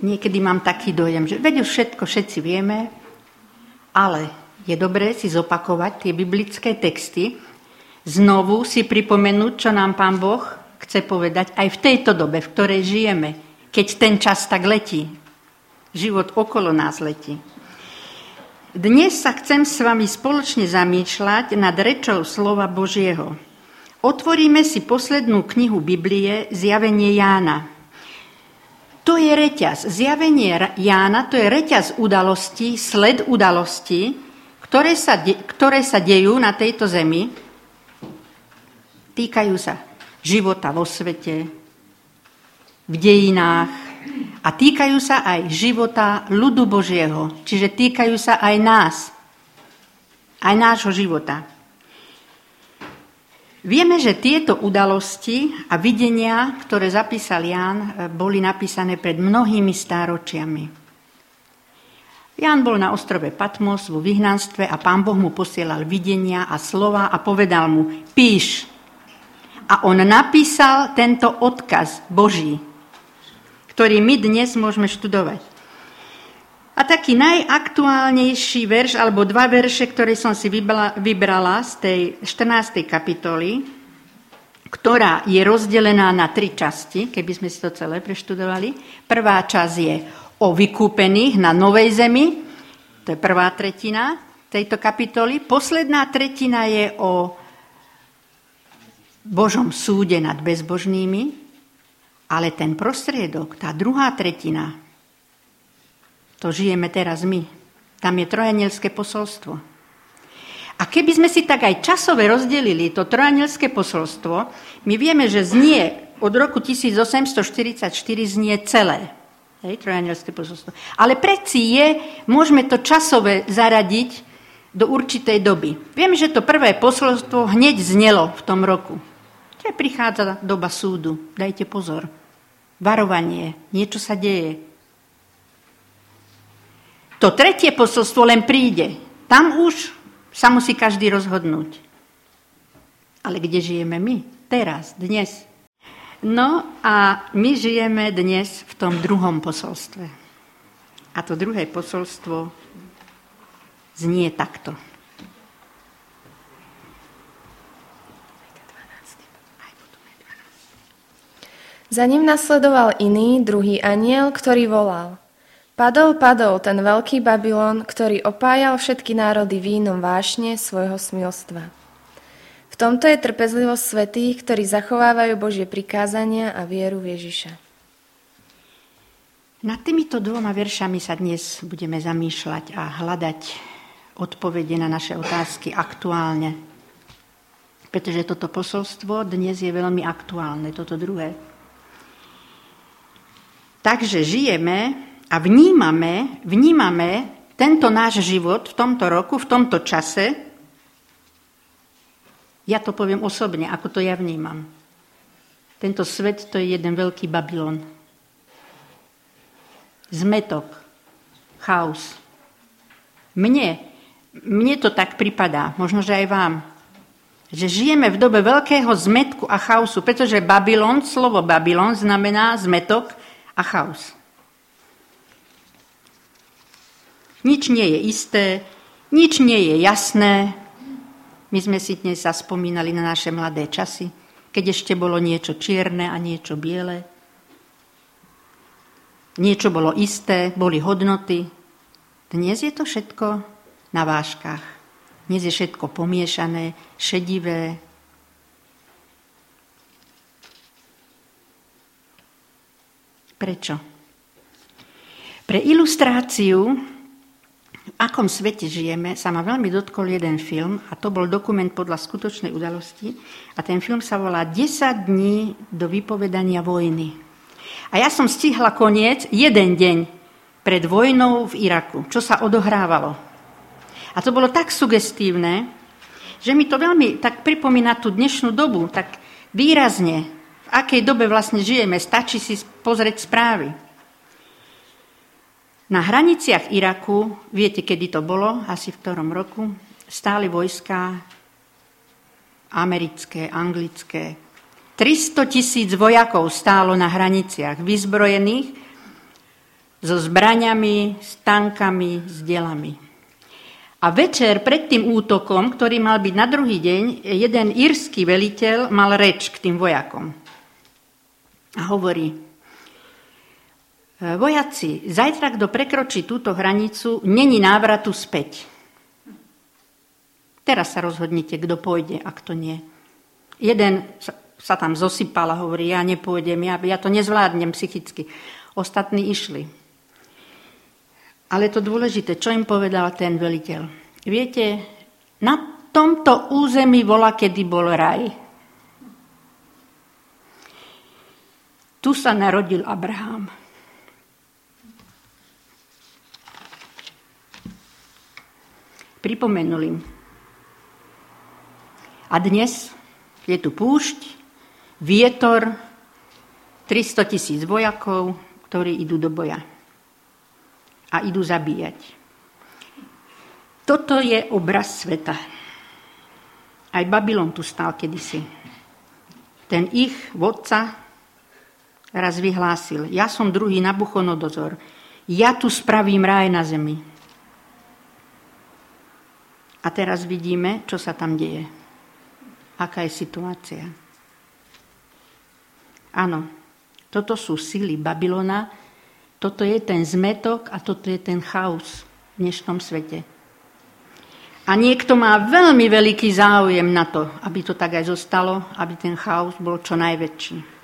niekedy mám taký dojem, že veď už všetko všetci vieme, ale je dobré si zopakovať tie biblické texty, znovu si pripomenúť, čo nám Pán Boh chce povedať aj v tejto dobe, v ktorej žijeme, keď ten čas tak letí. Život okolo nás letí. Dnes sa chcem s vami spoločne zamýšľať nad rečou slova Božieho. Otvoríme si poslednú knihu Biblie, Zjavenie Jána. To je reťaz. Zjavenie Jána, to je reťaz udalostí, sled udalostí, ktoré sa, de- ktoré sa dejú na tejto zemi, týkajú sa života vo svete, v dejinách a týkajú sa aj života ľudu Božieho, čiže týkajú sa aj nás, aj nášho života. Vieme, že tieto udalosti a videnia, ktoré zapísal Ján, boli napísané pred mnohými stáročiami. Ján bol na ostrove Patmos vo vyhnanstve a pán Boh mu posielal videnia a slova a povedal mu, píš, a on napísal tento odkaz Boží, ktorý my dnes môžeme študovať. A taký najaktuálnejší verš, alebo dva verše, ktoré som si vybrala z tej 14. kapitoly, ktorá je rozdelená na tri časti, keby sme si to celé preštudovali. Prvá časť je o vykúpených na Novej zemi, to je prvá tretina tejto kapitoly. Posledná tretina je o Božom súde nad bezbožnými, ale ten prostriedok, tá druhá tretina, to žijeme teraz my. Tam je trojanielské posolstvo. A keby sme si tak aj časové rozdelili to trojanielské posolstvo, my vieme, že znie od roku 1844 znie celé. Hej, trojanielské posolstvo. Ale predsi je, môžeme to časové zaradiť do určitej doby. Vieme, že to prvé posolstvo hneď znelo v tom roku. Čiže prichádza doba súdu. Dajte pozor. Varovanie. Niečo sa deje. To tretie posolstvo len príde. Tam už sa musí každý rozhodnúť. Ale kde žijeme my? Teraz, dnes. No a my žijeme dnes v tom druhom posolstve. A to druhé posolstvo znie takto. Za ním nasledoval iný, druhý aniel, ktorý volal. Padol, padol ten veľký Babylon, ktorý opájal všetky národy vínom vášne svojho smilstva. V tomto je trpezlivosť svetých, ktorí zachovávajú Božie prikázania a vieru v Ježiša. Nad týmito dvoma veršami sa dnes budeme zamýšľať a hľadať odpovede na naše otázky aktuálne. Pretože toto posolstvo dnes je veľmi aktuálne, toto druhé. Takže žijeme a vnímame, vnímame tento náš život v tomto roku, v tomto čase. Ja to poviem osobne, ako to ja vnímam. Tento svet to je jeden veľký Babylon. Zmetok, chaos. Mne, mne to tak pripadá, možno, že aj vám, že žijeme v dobe veľkého zmetku a chaosu, pretože Babylon, slovo Babylon znamená zmetok a chaos. Nič nie je isté, nič nie je jasné. My sme si dnes zaspomínali na naše mladé časy, keď ešte bolo niečo čierne a niečo biele. Niečo bolo isté, boli hodnoty. Dnes je to všetko na váškach. Dnes je všetko pomiešané, šedivé, Prečo? Pre ilustráciu, akom svete žijeme, sa ma veľmi dotkol jeden film a to bol dokument podľa skutočnej udalosti a ten film sa volá 10 dní do vypovedania vojny. A ja som stihla koniec jeden deň pred vojnou v Iraku, čo sa odohrávalo. A to bolo tak sugestívne, že mi to veľmi tak pripomína tú dnešnú dobu, tak výrazne, akej dobe vlastne žijeme, stačí si pozrieť správy. Na hraniciach Iraku, viete, kedy to bolo, asi v ktorom roku, stáli vojska americké, anglické. 300 tisíc vojakov stálo na hraniciach, vyzbrojených so zbraňami, s tankami, s delami. A večer pred tým útokom, ktorý mal byť na druhý deň, jeden írsky veliteľ mal reč k tým vojakom. A hovorí, vojaci, zajtra, kto prekročí túto hranicu, není návratu späť. Teraz sa rozhodnite, kto pôjde a kto nie. Jeden sa tam zosypal a hovorí, ja nepôjdem, ja, ja to nezvládnem psychicky. Ostatní išli. Ale to dôležité, čo im povedal ten veliteľ. Viete, na tomto území bola, kedy bol raj. Tu sa narodil Abraham. Pripomenul im. A dnes je tu púšť, vietor, 300 tisíc vojakov, ktorí idú do boja a idú zabíjať. Toto je obraz sveta. Aj Babylon tu stál kedysi. Ten ich vodca raz vyhlásil, ja som druhý Nabuchonodozor, ja tu spravím ráj na zemi. A teraz vidíme, čo sa tam deje. Aká je situácia. Áno, toto sú sily Babylona, toto je ten zmetok a toto je ten chaos v dnešnom svete. A niekto má veľmi veľký záujem na to, aby to tak aj zostalo, aby ten chaos bol čo najväčší.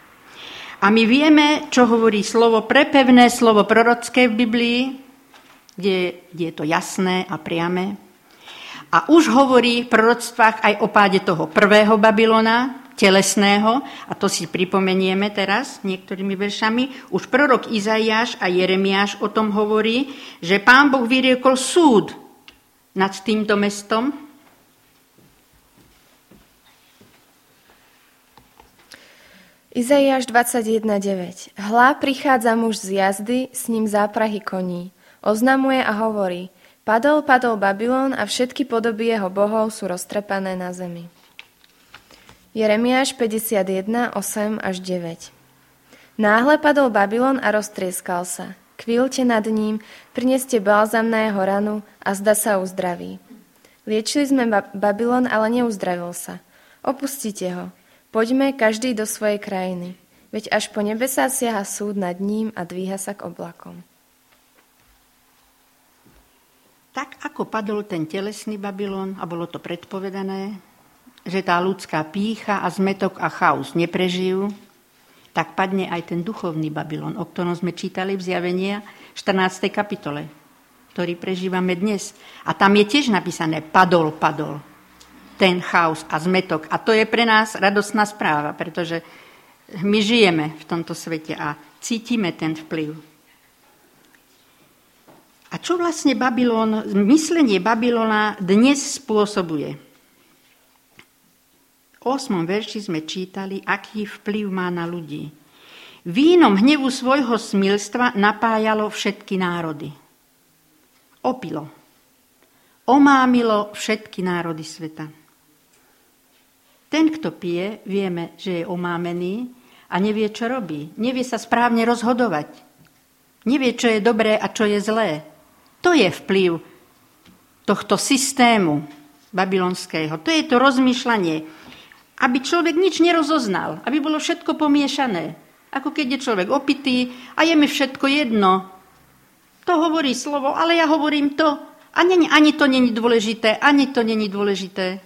A my vieme, čo hovorí slovo prepevné, slovo prorocké v Biblii, kde, je to jasné a priame. A už hovorí v proroctvách aj o páde toho prvého Babylona, telesného, a to si pripomenieme teraz niektorými veršami, už prorok Izaiáš a Jeremiáš o tom hovorí, že pán Boh vyriekol súd nad týmto mestom. Izaiáš 21.9 Hla prichádza muž z jazdy, s ním záprahy koní. Oznamuje a hovorí, padol, padol Babylon a všetky podoby jeho bohov sú roztrepané na zemi. Jeremiáš 51, 8 až 9 Náhle padol Babylon a roztrieskal sa. Kvílte nad ním, prineste balzam na jeho ranu a zda sa uzdraví. Liečili sme Babylon, ale neuzdravil sa. Opustite ho. Poďme každý do svojej krajiny. Veď až po nebesá siaha súd nad ním a dvíha sa k oblakom. Tak ako padol ten telesný Babylon, a bolo to predpovedané, že tá ľudská pícha a zmetok a chaos neprežijú, tak padne aj ten duchovný Babylon, o ktorom sme čítali v zjavenia 14. kapitole, ktorý prežívame dnes. A tam je tiež napísané padol, padol. Ten chaos a zmetok. A to je pre nás radostná správa, pretože my žijeme v tomto svete a cítime ten vplyv. A čo vlastne Babylon, myslenie Babylona dnes spôsobuje? 8. verši sme čítali, aký vplyv má na ľudí. Vínom hnevu svojho smilstva napájalo všetky národy. Opilo. Omámilo všetky národy sveta. Ten, kto pije, vieme, že je omámený a nevie, čo robí. Nevie sa správne rozhodovať. Nevie, čo je dobré a čo je zlé. To je vplyv tohto systému babylonského. To je to rozmýšľanie aby človek nič nerozoznal, aby bolo všetko pomiešané. Ako keď je človek opitý a je mi všetko jedno. To hovorí slovo, ale ja hovorím to. A ani, ani to není dôležité, ani to není dôležité.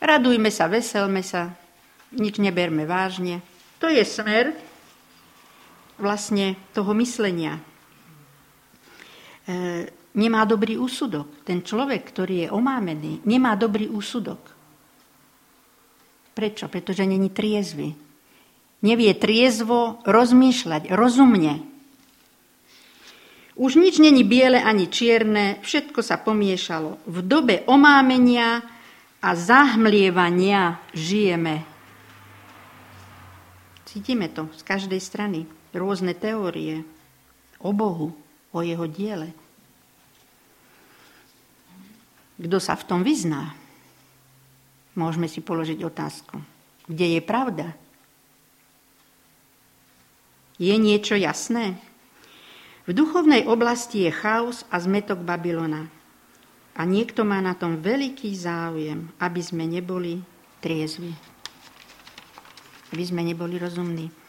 Radujme sa, veselme sa, nič neberme vážne. To je smer vlastne toho myslenia. E, nemá dobrý úsudok. Ten človek, ktorý je omámený, nemá dobrý úsudok. Prečo? Pretože není triezvy. Nevie triezvo rozmýšľať, rozumne. Už nič není biele ani čierne, všetko sa pomiešalo. V dobe omámenia a zahmlievania žijeme. Cítime to z každej strany. Rôzne teórie o Bohu, o jeho diele. Kto sa v tom vyzná? Môžeme si položiť otázku. Kde je pravda? Je niečo jasné? V duchovnej oblasti je chaos a zmetok Babylona. A niekto má na tom veľký záujem, aby sme neboli triezvi. Aby sme neboli rozumní.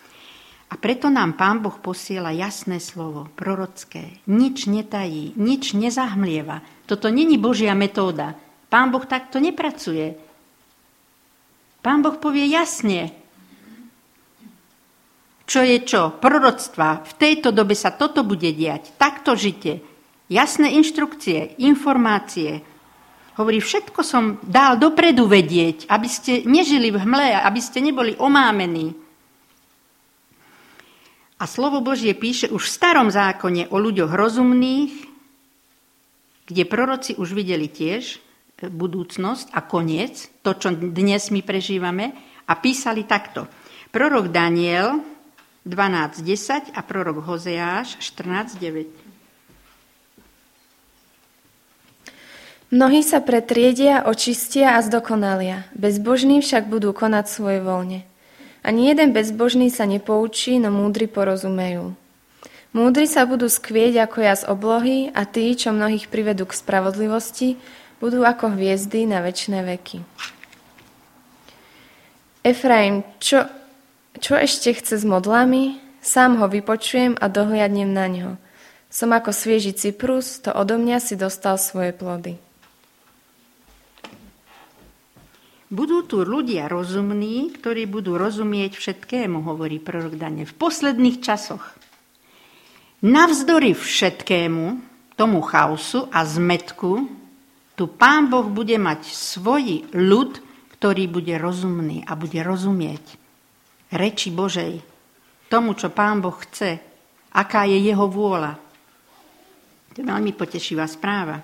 A preto nám Pán Boh posiela jasné slovo, prorocké. Nič netají, nič nezahmlieva. Toto není Božia metóda. Pán Boh takto nepracuje. Pán Boh povie jasne, čo je čo, proroctva. V tejto dobe sa toto bude diať, takto žite. Jasné inštrukcie, informácie. Hovorí, všetko som dal dopredu vedieť, aby ste nežili v hmle, aby ste neboli omámení. A slovo Božie píše už v starom zákone o ľuďoch rozumných, kde proroci už videli tiež e, budúcnosť a koniec, to, čo dnes my prežívame, a písali takto. Prorok Daniel 12.10 a prorok Hozeáš 14.9. Mnohí sa pretriedia, očistia a zdokonalia, bezbožní však budú konať svoje voľne. Ani jeden bezbožný sa nepoučí, no múdry porozumejú. Múdri sa budú skvieť ako jas oblohy a tí, čo mnohých privedú k spravodlivosti, budú ako hviezdy na väčšie veky. Efraim, čo, čo ešte chce s modlami? Sám ho vypočujem a dohliadnem na ňo. Som ako svieži cyprus, to odo mňa si dostal svoje plody. Budú tu ľudia rozumní, ktorí budú rozumieť všetkému, hovorí prorok Daniel, v posledných časoch. Navzdory všetkému, tomu chaosu a zmetku, tu Pán Boh bude mať svoj ľud, ktorý bude rozumný a bude rozumieť reči Božej, tomu, čo Pán Boh chce, aká je jeho vôľa. To je veľmi potešivá správa.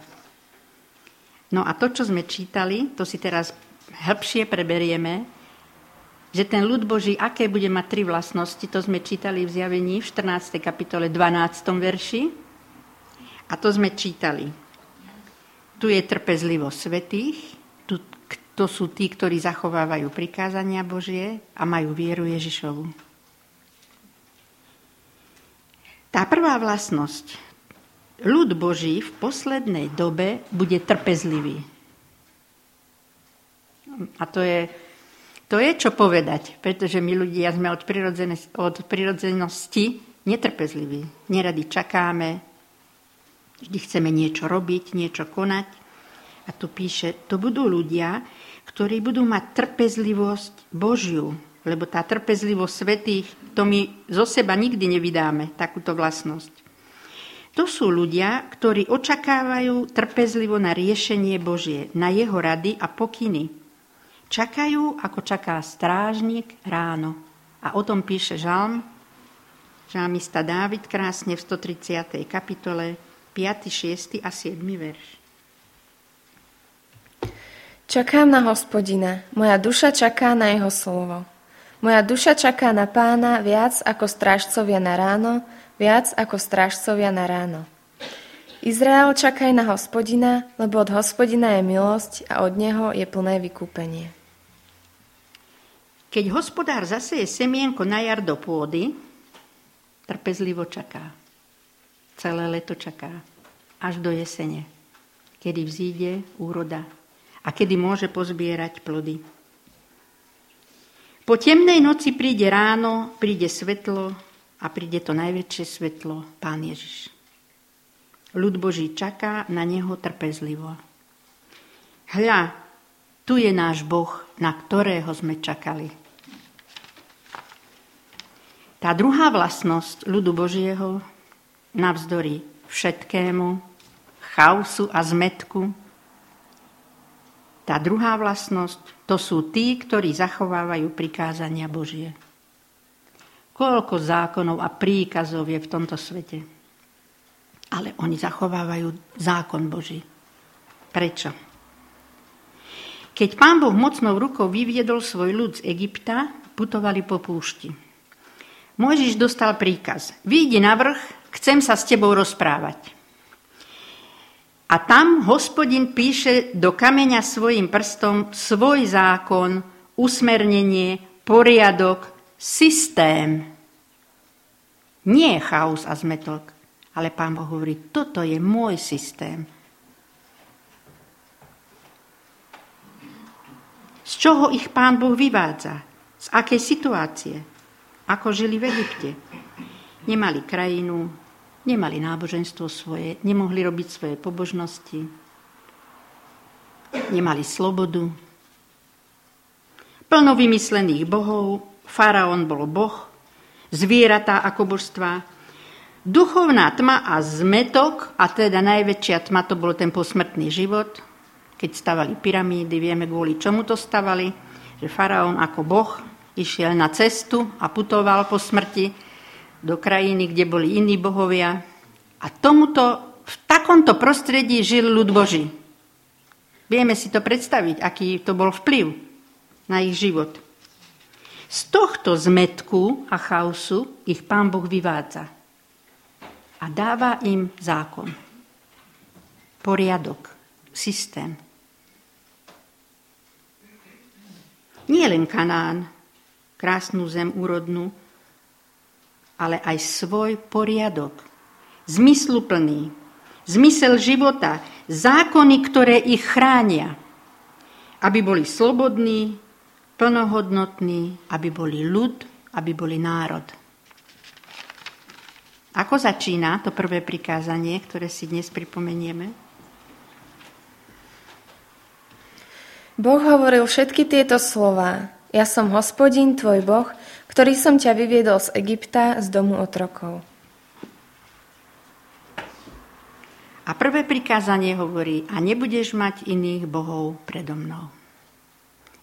No a to, čo sme čítali, to si teraz hĺbšie preberieme, že ten ľud Boží, aké bude mať tri vlastnosti, to sme čítali v zjavení v 14. kapitole 12. verši. A to sme čítali. Tu je trpezlivosť svetých, tu, to sú tí, ktorí zachovávajú prikázania Božie a majú vieru Ježišovu. Tá prvá vlastnosť. Ľud Boží v poslednej dobe bude trpezlivý. A to je, to je čo povedať, pretože my ľudia sme od, od prirodzenosti netrpezliví. Nerady čakáme, vždy chceme niečo robiť, niečo konať. A tu píše, to budú ľudia, ktorí budú mať trpezlivosť Božiu, lebo tá trpezlivosť svetých, to my zo seba nikdy nevydáme, takúto vlastnosť. To sú ľudia, ktorí očakávajú trpezlivo na riešenie Božie, na jeho rady a pokyny. Čakajú, ako čaká strážnik ráno. A o tom píše žalm, žalmista Dávid krásne v 130. kapitole 5., 6. a 7. verš. Čakám na hospodina, moja duša čaká na jeho slovo. Moja duša čaká na pána viac ako strážcovia na ráno, viac ako strážcovia na ráno. Izrael, čakaj na hospodina, lebo od hospodina je milosť a od neho je plné vykúpenie. Keď hospodár zaseje semienko na jar do pôdy, trpezlivo čaká. Celé leto čaká. Až do jesene, kedy vzíde úroda a kedy môže pozbierať plody. Po temnej noci príde ráno, príde svetlo a príde to najväčšie svetlo, Pán Ježiš. Ľud Boží čaká na Neho trpezlivo. Hľa, tu je náš Boh, na ktorého sme čakali. Tá druhá vlastnosť ľudu Božieho navzdory všetkému, chaosu a zmetku, tá druhá vlastnosť, to sú tí, ktorí zachovávajú prikázania Božie. Koľko zákonov a príkazov je v tomto svete. Ale oni zachovávajú zákon Boží. Prečo? Keď pán Boh mocnou rukou vyviedol svoj ľud z Egypta, putovali po púšti. Mojžiš dostal príkaz. Výjdi na vrch, chcem sa s tebou rozprávať. A tam hospodin píše do kameňa svojim prstom svoj zákon, usmernenie, poriadok, systém. Nie chaos a zmetok, Ale pán Boh hovorí, toto je môj systém. Z čoho ich pán Boh vyvádza? Z akej situácie? Ako žili v Egypte? Nemali krajinu, nemali náboženstvo svoje, nemohli robiť svoje pobožnosti, nemali slobodu. Plno vymyslených bohov, faraón bol boh, zvieratá ako božstva, duchovná tma a zmetok, a teda najväčšia tma to bol ten posmrtný život, keď stavali pyramídy, vieme kvôli čomu to stavali, že faraón ako boh išiel na cestu a putoval po smrti do krajiny, kde boli iní bohovia. A tomuto, v takomto prostredí žil ľud Boží. Vieme si to predstaviť, aký to bol vplyv na ich život. Z tohto zmetku a chaosu ich pán Boh vyvádza a dáva im zákon, poriadok, systém. Nie len Kanán, krásnu zem úrodnú, ale aj svoj poriadok, zmysluplný, zmysel života, zákony, ktoré ich chránia, aby boli slobodní, plnohodnotní, aby boli ľud, aby boli národ. Ako začína to prvé prikázanie, ktoré si dnes pripomenieme? Boh hovoril všetky tieto slova. Ja som hospodin, tvoj Boh, ktorý som ťa vyviedol z Egypta, z domu otrokov. A prvé prikázanie hovorí, a nebudeš mať iných bohov predo mnou.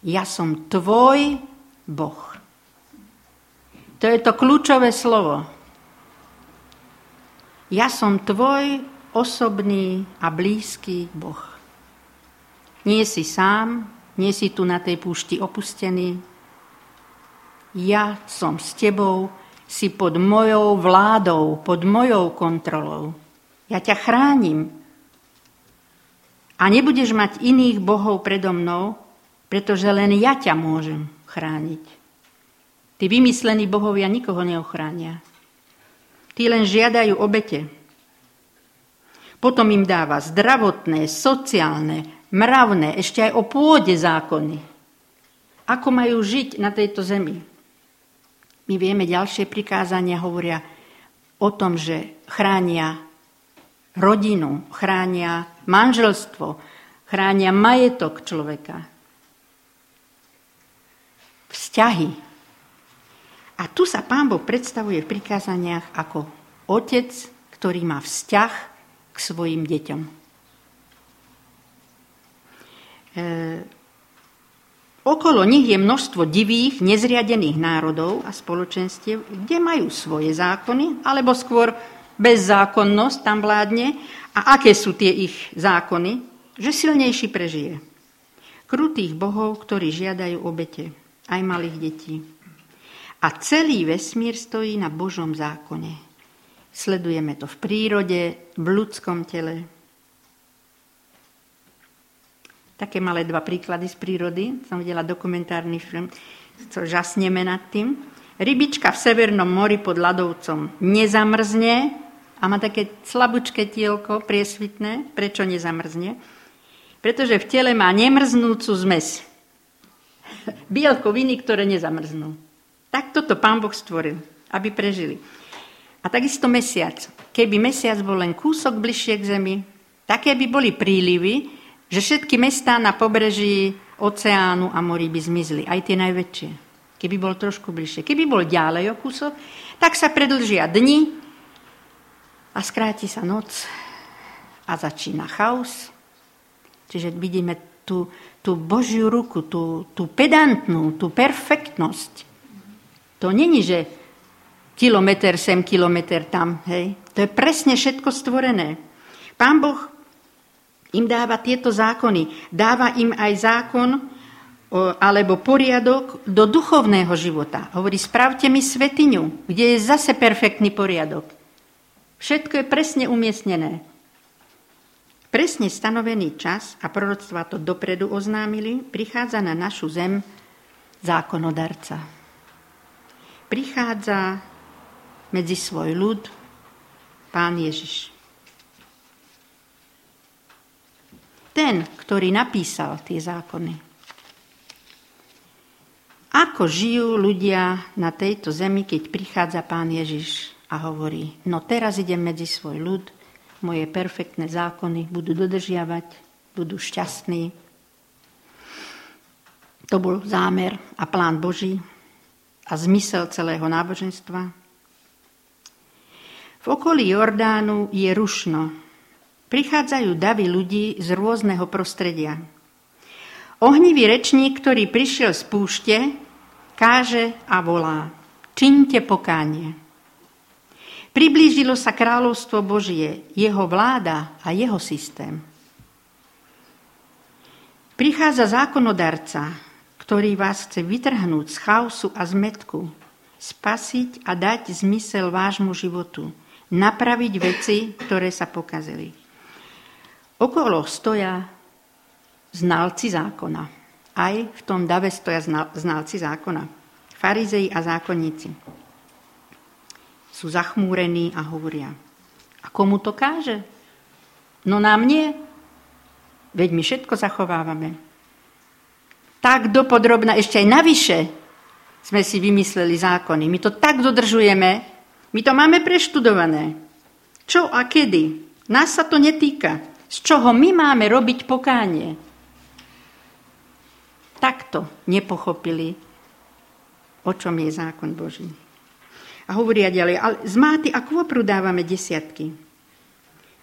Ja som tvoj Boh. To je to kľúčové slovo. Ja som tvoj osobný a blízky Boh. Nie si sám, nie si tu na tej púšti opustený. Ja som s tebou, si pod mojou vládou, pod mojou kontrolou. Ja ťa chránim. A nebudeš mať iných bohov predo mnou, pretože len ja ťa môžem chrániť. Tí vymyslení bohovia nikoho neochránia. Tí len žiadajú obete. Potom im dáva zdravotné, sociálne, mravné, ešte aj o pôde zákony. Ako majú žiť na tejto zemi. My vieme, ďalšie prikázania hovoria o tom, že chránia rodinu, chránia manželstvo, chránia majetok človeka vzťahy. A tu sa Pán Boh predstavuje v prikázaniach ako otec, ktorý má vzťah k svojim deťom. E, okolo nich je množstvo divých, nezriadených národov a spoločenstiev, kde majú svoje zákony, alebo skôr bezzákonnosť tam vládne. A aké sú tie ich zákony? Že silnejší prežije. Krutých bohov, ktorí žiadajú obete aj malých detí. A celý vesmír stojí na Božom zákone. Sledujeme to v prírode, v ľudskom tele. Také malé dva príklady z prírody. Som videla dokumentárny film, co žasneme nad tým. Rybička v Severnom mori pod ľadovcom nezamrzne a má také slabučké tielko, priesvitné. Prečo nezamrzne? Pretože v tele má nemrznúcu zmes bielkoviny, ktoré nezamrznú. Tak toto pán Boh stvoril, aby prežili. A takisto mesiac. Keby mesiac bol len kúsok bližšie k Zemi, také by boli prílivy, že všetky mestá na pobreží oceánu a morí by zmizli, aj tie najväčšie. Keby bol trošku bližšie. Keby bol ďalej o kúsok, tak sa predlžia dni a skráti sa noc a začína chaos. Čiže vidíme tú, tú Božiu ruku, tú, tú pedantnú, tú perfektnosť. To není, že kilometr sem, kilometr tam. Hej? To je presne všetko stvorené. Pán Boh im dáva tieto zákony. Dáva im aj zákon alebo poriadok do duchovného života. Hovorí, spravte mi svetiňu, kde je zase perfektný poriadok. Všetko je presne umiestnené presne stanovený čas, a proroctva to dopredu oznámili, prichádza na našu zem zákonodarca. Prichádza medzi svoj ľud pán Ježiš. Ten, ktorý napísal tie zákony. Ako žijú ľudia na tejto zemi, keď prichádza pán Ježiš a hovorí, no teraz idem medzi svoj ľud, moje perfektné zákony budú dodržiavať, budú šťastní. To bol zámer a plán Boží a zmysel celého náboženstva. V okolí Jordánu je rušno. Prichádzajú davy ľudí z rôzneho prostredia. Ohnivý rečník, ktorý prišiel z púšte, káže a volá. Čiňte pokánie. Priblížilo sa kráľovstvo Božie, jeho vláda a jeho systém. Prichádza zákonodarca, ktorý vás chce vytrhnúť z chaosu a zmetku, spasiť a dať zmysel vášmu životu, napraviť veci, ktoré sa pokazili. Okolo stoja znalci zákona. Aj v tom dave stoja znalci zákona. Farizei a zákonníci. Sú zachmúrení a hovoria. A komu to káže? No nám nie. Veď my všetko zachovávame tak dopodrobná, ešte aj navyše sme si vymysleli zákony. My to tak dodržujeme, my to máme preštudované. Čo a kedy? Nás sa to netýka. Z čoho my máme robiť pokánie? Takto nepochopili, o čom je zákon Boží. A hovoria ďalej, ale z máty a kvopru dávame desiatky.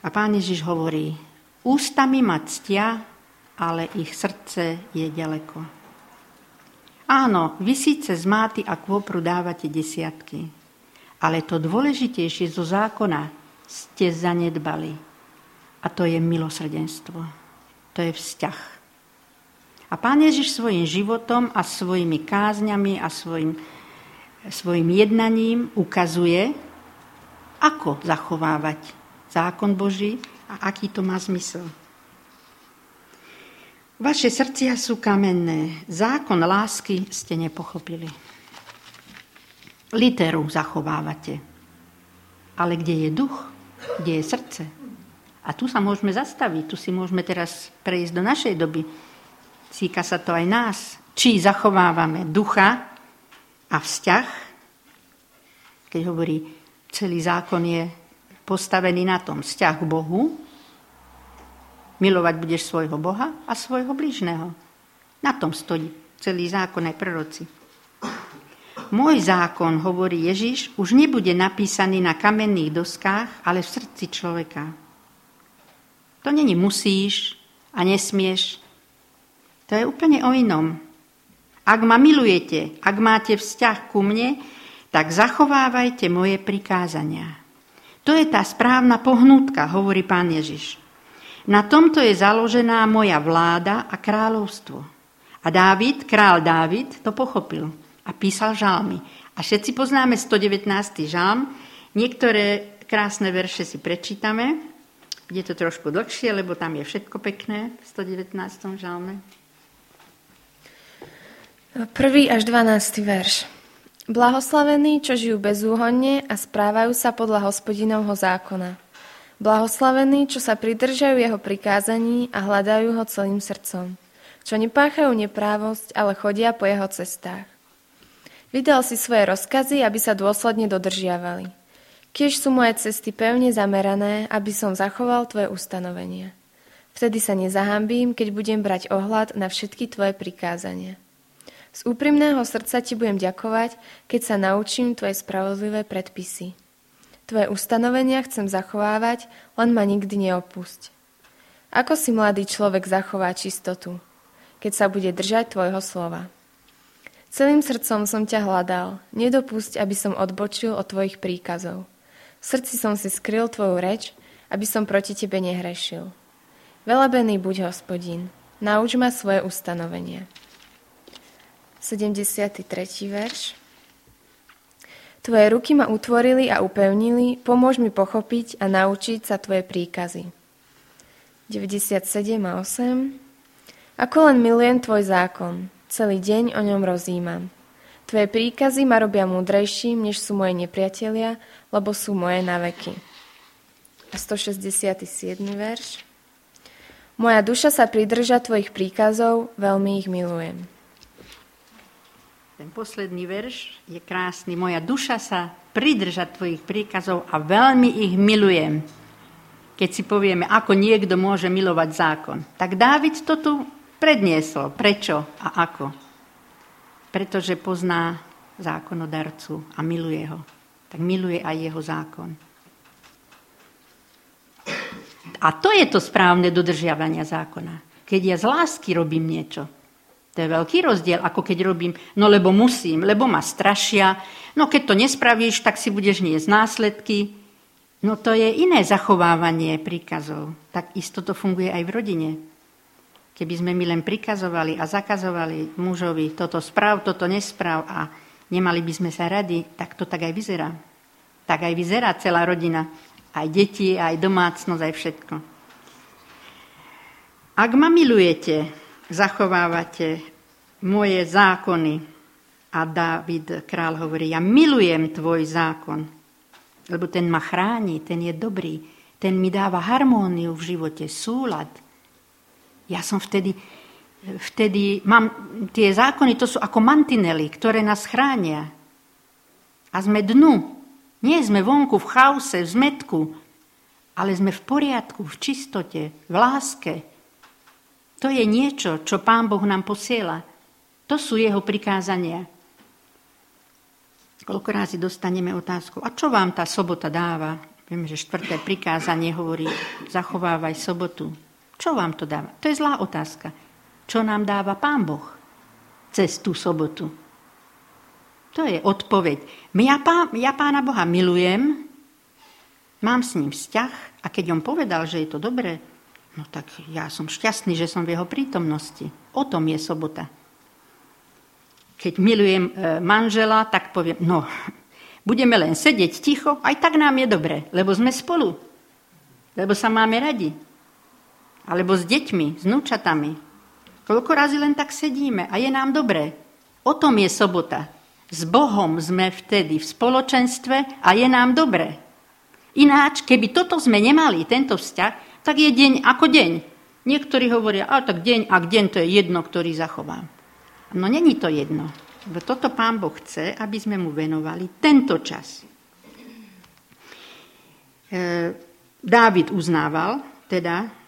A pán Ježiš hovorí, ústami ma ctia, ale ich srdce je ďaleko. Áno, vy síce z máty a kvopru dávate desiatky, ale to dôležitejšie zo zákona ste zanedbali. A to je milosrdenstvo. To je vzťah. A pán Ježiš svojim životom a svojimi kázňami a svojim, svojim jednaním ukazuje, ako zachovávať zákon Boží a aký to má zmysel. Vaše srdcia sú kamenné. Zákon lásky ste nepochopili. Literu zachovávate. Ale kde je duch, kde je srdce? A tu sa môžeme zastaviť, tu si môžeme teraz prejsť do našej doby. Cíka sa to aj nás. Či zachovávame ducha a vzťah, keď hovorí, celý zákon je postavený na tom vzťah k Bohu, Milovať budeš svojho Boha a svojho bližného. Na tom stojí celý zákon aj proroci. Môj zákon, hovorí Ježiš, už nebude napísaný na kamenných doskách, ale v srdci človeka. To není musíš a nesmieš. To je úplne o inom. Ak ma milujete, ak máte vzťah ku mne, tak zachovávajte moje prikázania. To je tá správna pohnutka, hovorí pán Ježiš. Na tomto je založená moja vláda a kráľovstvo. A Dávid, král Dávid, to pochopil a písal žalmy. A všetci poznáme 119. žalm. Niektoré krásne verše si prečítame. Je to trošku dlhšie, lebo tam je všetko pekné v 119. žalme. Prvý až 12. verš. Blahoslavení, čo žijú bezúhonne a správajú sa podľa hospodinovho zákona. Blahoslavení, čo sa pridržajú jeho prikázaní a hľadajú ho celým srdcom, čo nepáchajú neprávosť, ale chodia po jeho cestách. Vydal si svoje rozkazy, aby sa dôsledne dodržiavali. Kiež sú moje cesty pevne zamerané, aby som zachoval tvoje ustanovenia. Vtedy sa nezahambím, keď budem brať ohľad na všetky tvoje prikázania. Z úprimného srdca ti budem ďakovať, keď sa naučím tvoje spravodlivé predpisy. Tvoje ustanovenia chcem zachovávať, len ma nikdy neopusť. Ako si mladý človek zachová čistotu, keď sa bude držať tvojho slova? Celým srdcom som ťa hľadal, nedopusť, aby som odbočil od tvojich príkazov. V srdci som si skryl tvoju reč, aby som proti tebe nehrešil. Velebený buď hospodin, nauč ma svoje ustanovenie. 73. verš Tvoje ruky ma utvorili a upevnili, pomôž mi pochopiť a naučiť sa Tvoje príkazy. 97 a 8 Ako len milujem Tvoj zákon, celý deň o ňom rozímam. Tvoje príkazy ma robia múdrejším, než sú moje nepriatelia, lebo sú moje na veky. 167. verš. Moja duša sa pridrža tvojich príkazov, veľmi ich milujem. Ten posledný verš je krásny. Moja duša sa pridrža tvojich príkazov a veľmi ich milujem. Keď si povieme, ako niekto môže milovať zákon. Tak Dávid to tu predniesol. Prečo a ako? Pretože pozná zákonodarcu a miluje ho. Tak miluje aj jeho zákon. A to je to správne dodržiavanie zákona. Keď ja z lásky robím niečo. To je veľký rozdiel, ako keď robím, no lebo musím, lebo ma strašia. No keď to nespravíš, tak si budeš niesť následky. No to je iné zachovávanie príkazov. Tak isto to funguje aj v rodine. Keby sme my len prikazovali a zakazovali mužovi toto sprav, toto nesprav a nemali by sme sa radi, tak to tak aj vyzerá. Tak aj vyzerá celá rodina. Aj deti, aj domácnosť, aj všetko. Ak ma milujete, zachovávate moje zákony, a David král hovorí, ja milujem tvoj zákon, lebo ten ma chráni, ten je dobrý, ten mi dáva harmóniu v živote, súlad. Ja som vtedy, vtedy mám, tie zákony to sú ako mantinely, ktoré nás chránia. A sme dnu, nie sme vonku v chaose, v zmetku, ale sme v poriadku, v čistote, v láske. To je niečo, čo Pán Boh nám posiela. To sú jeho prikázania. Koľko razy dostaneme otázku, a čo vám tá sobota dáva? Viem, že štvrté prikázanie hovorí, zachovávaj sobotu. Čo vám to dáva? To je zlá otázka. Čo nám dáva Pán Boh cez tú sobotu? To je odpoveď. Ja, pá, ja pána Boha milujem, mám s ním vzťah a keď on povedal, že je to dobré, no tak ja som šťastný, že som v jeho prítomnosti. O tom je sobota. Keď milujem e, manžela, tak poviem, no, budeme len sedieť ticho, aj tak nám je dobre, lebo sme spolu. Lebo sa máme radi. Alebo s deťmi, s núčatami. Koľko razy len tak sedíme a je nám dobre. O tom je sobota. S Bohom sme vtedy v spoločenstve a je nám dobre. Ináč, keby toto sme nemali, tento vzťah, tak je deň ako deň. Niektorí hovoria, a tak deň a deň to je jedno, ktorý zachovám. No není to jedno. Lebo toto pán Boh chce, aby sme mu venovali tento čas. E, Dávid uznával, teda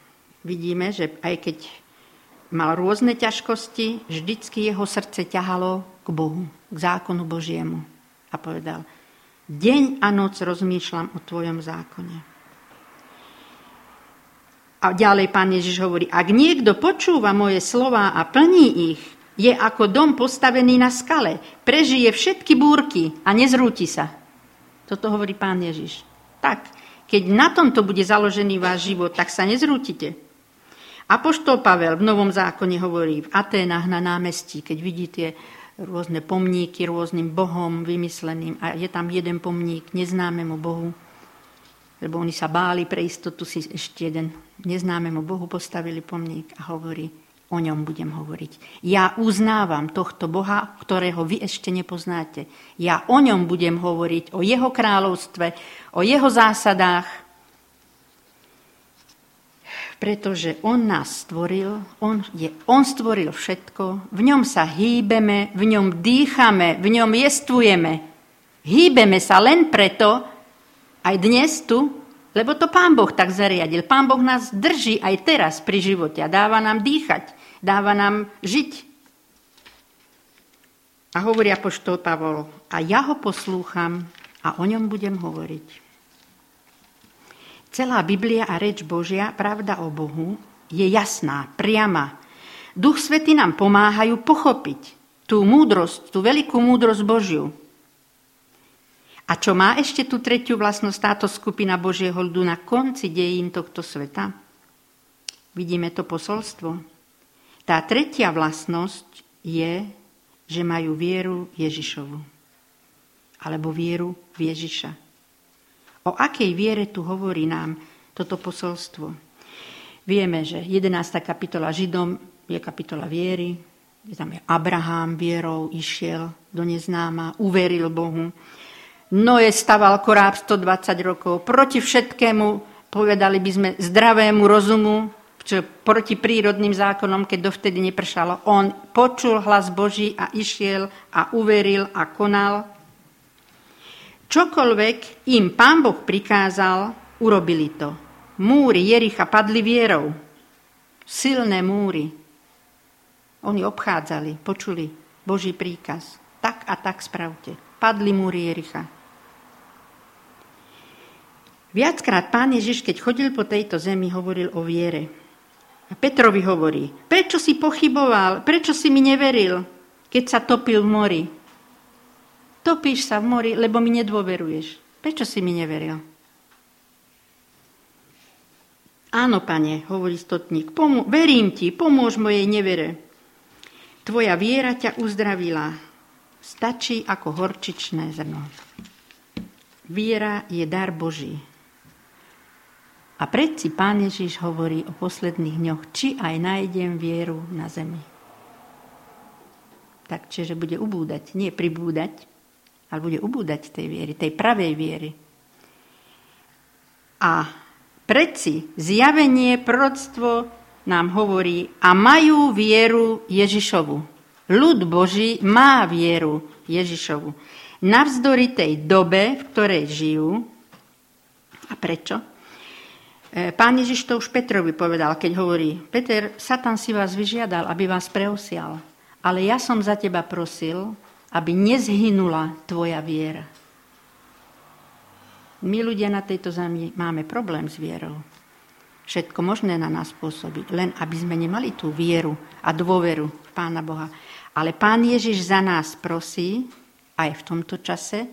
vidíme, že aj keď mal rôzne ťažkosti, vždycky jeho srdce ťahalo k Bohu, k zákonu Božiemu. A povedal, deň a noc rozmýšľam o tvojom zákone. A ďalej pán Ježiš hovorí, ak niekto počúva moje slova a plní ich, je ako dom postavený na skale. Prežije všetky búrky a nezrúti sa. Toto hovorí pán Ježiš. Tak, keď na tomto bude založený váš život, tak sa nezrútite. Apoštol Pavel v Novom zákone hovorí v Aténach na námestí, keď vidíte rôzne pomníky rôznym bohom vymysleným a je tam jeden pomník neznámemu bohu, lebo oni sa báli pre istotu si ešte jeden neznámemu bohu postavili pomník a hovorí, o ňom budem hovoriť. Ja uznávam tohto Boha, ktorého vy ešte nepoznáte. Ja o ňom budem hovoriť, o jeho kráľovstve, o jeho zásadách, pretože On nás stvoril, On, je, on stvoril všetko, v ňom sa hýbeme, v ňom dýchame, v ňom jestvujeme. Hýbeme sa len preto, aj dnes tu, lebo to Pán Boh tak zariadil. Pán Boh nás drží aj teraz pri živote a dáva nám dýchať, dáva nám žiť. A hovorí apoštol Pavol, a ja ho poslúcham a o ňom budem hovoriť. Celá Biblia a reč Božia, pravda o Bohu, je jasná, priama. Duch Svety nám pomáhajú pochopiť tú múdrosť, tú veľkú múdrosť Božiu. A čo má ešte tú tretiu vlastnosť táto skupina Božieho ľudu na konci dejín tohto sveta? Vidíme to posolstvo. Tá tretia vlastnosť je, že majú vieru Ježišovu. Alebo vieru v Ježiša. O akej viere tu hovorí nám toto posolstvo? Vieme, že 11. kapitola Židom je kapitola viery, tam je Abraham vierou išiel do neznáma, uveril Bohu. Noé staval koráb 120 rokov proti všetkému povedali by sme zdravému rozumu, čo proti prírodným zákonom, keď dovtedy nepršalo. On počul hlas Boží a išiel a uveril a konal. Čokoľvek im pán Boh prikázal, urobili to. Múry Jericha padli vierou. Silné múry. Oni obchádzali, počuli Boží príkaz. Tak a tak spravte. Padli múry Jericha. Viackrát pán Ježiš, keď chodil po tejto zemi, hovoril o viere. A Petrovi hovorí, prečo si pochyboval, prečo si mi neveril, keď sa topil v mori? Topíš sa v mori, lebo mi nedôveruješ. Prečo si mi neveril? Áno, pane, hovorí stotník, pomô- verím ti, pomôž mojej nevere. Tvoja viera ťa uzdravila. Stačí ako horčičné zrno. Viera je dar Boží. A predsi Pán Ježiš hovorí o posledných dňoch, či aj nájdem vieru na zemi. Tak, čiže bude ubúdať, nie pribúdať, ale bude ubúdať tej viery, tej pravej viery. A predsi zjavenie, proroctvo nám hovorí a majú vieru Ježišovu. Ľud Boží má vieru Ježišovu. Navzdory tej dobe, v ktorej žijú. A prečo? E, pán Ježiš to už Petrovi povedal, keď hovorí, Peter, Satan si vás vyžiadal, aby vás preosial, ale ja som za teba prosil, aby nezhynula tvoja viera. My ľudia na tejto zemi máme problém s vierou. Všetko možné na nás pôsobí, len aby sme nemali tú vieru a dôveru v Pána Boha. Ale Pán Ježiš za nás prosí, aj v tomto čase,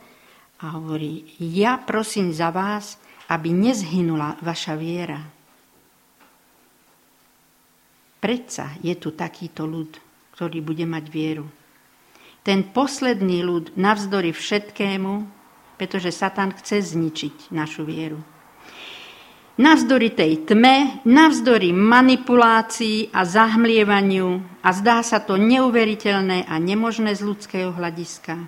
a hovorí, ja prosím za vás, aby nezhynula vaša viera. Predsa je tu takýto ľud, ktorý bude mať vieru. Ten posledný ľud navzdory všetkému, pretože Satan chce zničiť našu vieru. Navzdory tej tme, navzdory manipulácii a zahmlievaniu a zdá sa to neuveriteľné a nemožné z ľudského hľadiska.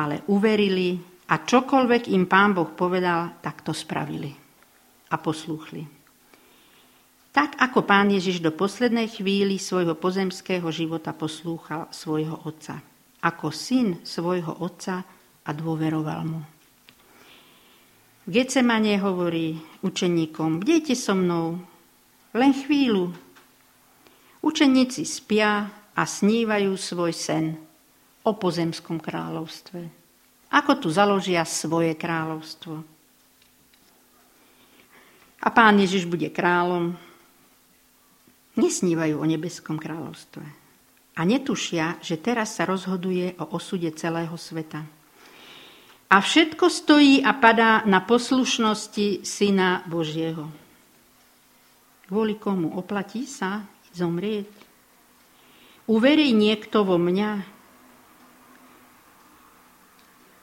Ale uverili a čokoľvek im pán Boh povedal, tak to spravili a poslúchli. Tak ako pán Ježiš do poslednej chvíli svojho pozemského života poslúchal svojho otca. Ako syn svojho otca a dôveroval mu. V hovorí učeníkom, bdejte so mnou, len chvíľu. Učeníci spia a snívajú svoj sen o pozemskom kráľovstve ako tu založia svoje kráľovstvo. A pán Ježiš bude kráľom. Nesnívajú o nebeskom kráľovstve. A netušia, že teraz sa rozhoduje o osude celého sveta. A všetko stojí a padá na poslušnosti Syna Božieho. Kvôli komu oplatí sa zomrieť? Uverí niekto vo mňa,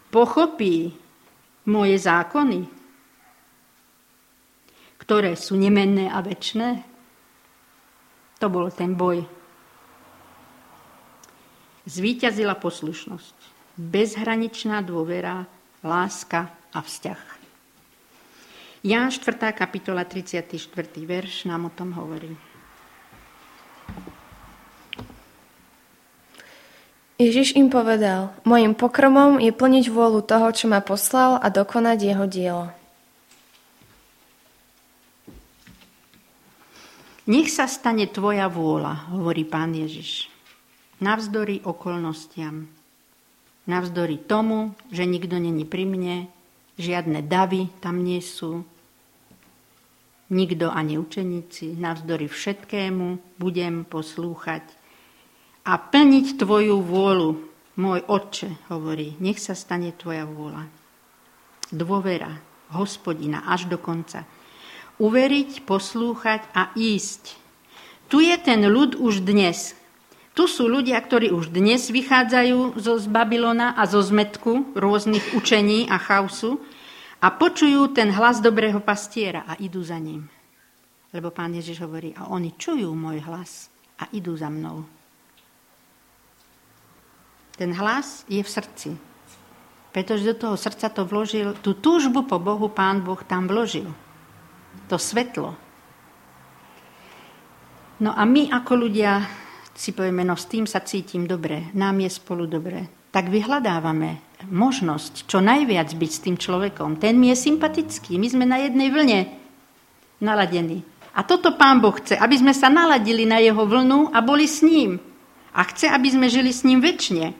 pochopí moje zákony, ktoré sú nemenné a väčšné, to bol ten boj. Zvíťazila poslušnosť, bezhraničná dôvera, láska a vzťah. Ján 4. kapitola 34. verš nám o tom hovorí. Ježiš im povedal, mojim pokrmom je plniť vôľu toho, čo ma poslal a dokonať jeho dielo. Nech sa stane tvoja vôľa, hovorí pán Ježiš. Navzdory okolnostiam. Navzdory tomu, že nikto není pri mne, žiadne davy tam nie sú, nikto ani učeníci, navzdory všetkému budem poslúchať a plniť Tvoju vôľu. Môj Otče hovorí, nech sa stane Tvoja vôľa. Dôvera hospodina až do konca. Uveriť, poslúchať a ísť. Tu je ten ľud už dnes. Tu sú ľudia, ktorí už dnes vychádzajú zo z Babylona a zo zmetku rôznych učení a chaosu a počujú ten hlas dobrého pastiera a idú za ním. Lebo pán Ježiš hovorí, a oni čujú môj hlas a idú za mnou. Ten hlas je v srdci. Pretože do toho srdca to vložil, tú túžbu po Bohu pán Boh tam vložil. To svetlo. No a my ako ľudia si povieme, no s tým sa cítim dobre, nám je spolu dobre. Tak vyhľadávame možnosť čo najviac byť s tým človekom. Ten mi je sympatický, my sme na jednej vlne naladení. A toto pán Boh chce, aby sme sa naladili na jeho vlnu a boli s ním. A chce, aby sme žili s ním väčšine.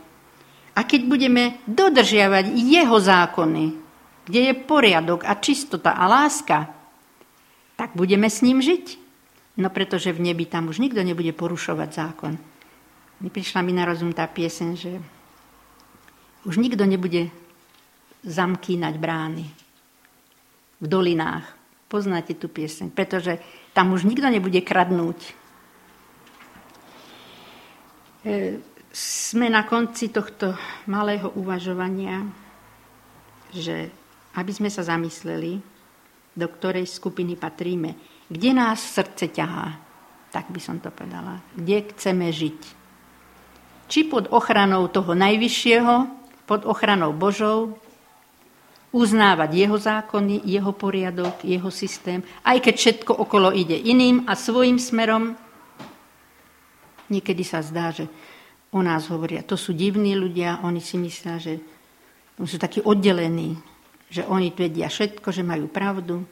A keď budeme dodržiavať jeho zákony, kde je poriadok a čistota a láska, tak budeme s ním žiť. No pretože v nebi tam už nikto nebude porušovať zákon. Prišla mi na rozum tá piesen, že už nikto nebude zamkínať brány v dolinách. Poznáte tú pieseň, pretože tam už nikto nebude kradnúť. E, sme na konci tohto malého uvažovania, že aby sme sa zamysleli, do ktorej skupiny patríme. Kde nás srdce ťahá? Tak by som to povedala. Kde chceme žiť? Či pod ochranou toho najvyššieho, pod ochranou Božou, uznávať jeho zákony, jeho poriadok, jeho systém, aj keď všetko okolo ide iným a svojim smerom. Niekedy sa zdá, že o nás hovoria, to sú divní ľudia, oni si myslia, že sú takí oddelení, že oni vedia všetko, že majú pravdu.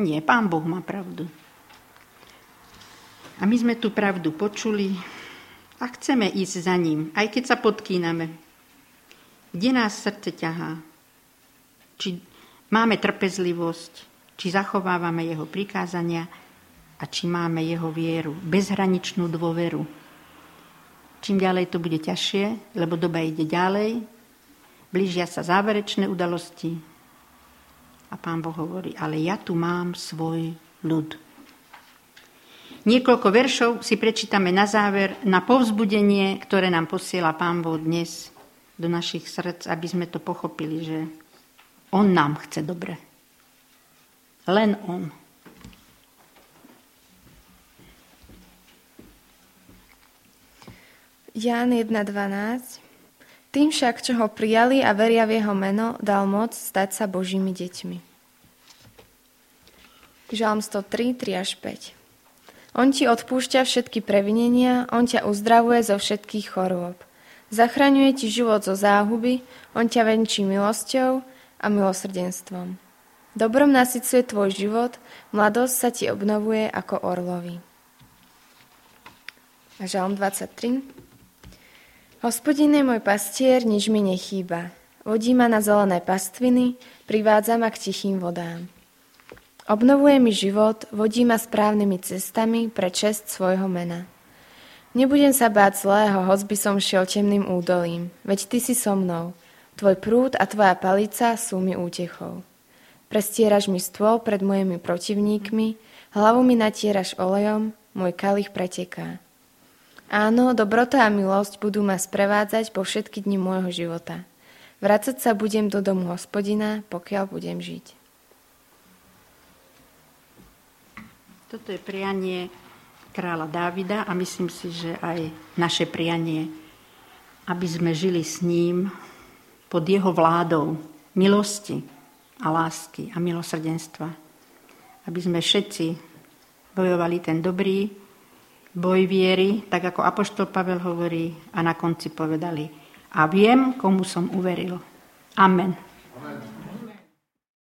Nie, Pán Boh má pravdu. A my sme tú pravdu počuli a chceme ísť za ním, aj keď sa podkýname. Kde nás srdce ťahá? Či máme trpezlivosť, či zachovávame jeho prikázania a či máme jeho vieru, bezhraničnú dôveru. Čím ďalej to bude ťažšie, lebo doba ide ďalej, blížia sa záverečné udalosti, a pán Boh hovorí, ale ja tu mám svoj ľud. Niekoľko veršov si prečítame na záver na povzbudenie, ktoré nám posiela pán Boh dnes do našich srdc, aby sme to pochopili, že on nám chce dobre. Len on. Ján 1.12 tým však, čo ho prijali a veria v jeho meno, dal moc stať sa Božími deťmi. Žalm 103, 3 až 5 On ti odpúšťa všetky previnenia, on ťa uzdravuje zo všetkých chorôb. Zachraňuje ti život zo záhuby, on ťa venčí milosťou a milosrdenstvom. Dobrom nasycuje tvoj život, mladosť sa ti obnovuje ako orlovi. Žalm 23 Hospodin je môj pastier, nič mi nechýba. Vodí ma na zelené pastviny, privádza ma k tichým vodám. Obnovuje mi život, vodí ma správnymi cestami pre čest svojho mena. Nebudem sa báť zlého, hoď by som šiel temným údolím, veď ty si so mnou. Tvoj prúd a tvoja palica sú mi útechou. Prestieraš mi stôl pred mojimi protivníkmi, hlavu mi natieraš olejom, môj kalich preteká. Áno, dobrota a milosť budú ma sprevádzať po všetky dni môjho života. Vracať sa budem do domu hospodina, pokiaľ budem žiť. Toto je prianie kráľa Dávida a myslím si, že aj naše prianie, aby sme žili s ním pod jeho vládou milosti a lásky a milosrdenstva. Aby sme všetci bojovali ten dobrý boj viery, tak ako Apoštol Pavel hovorí a na konci povedali. A viem, komu som uveril. Amen. Amen.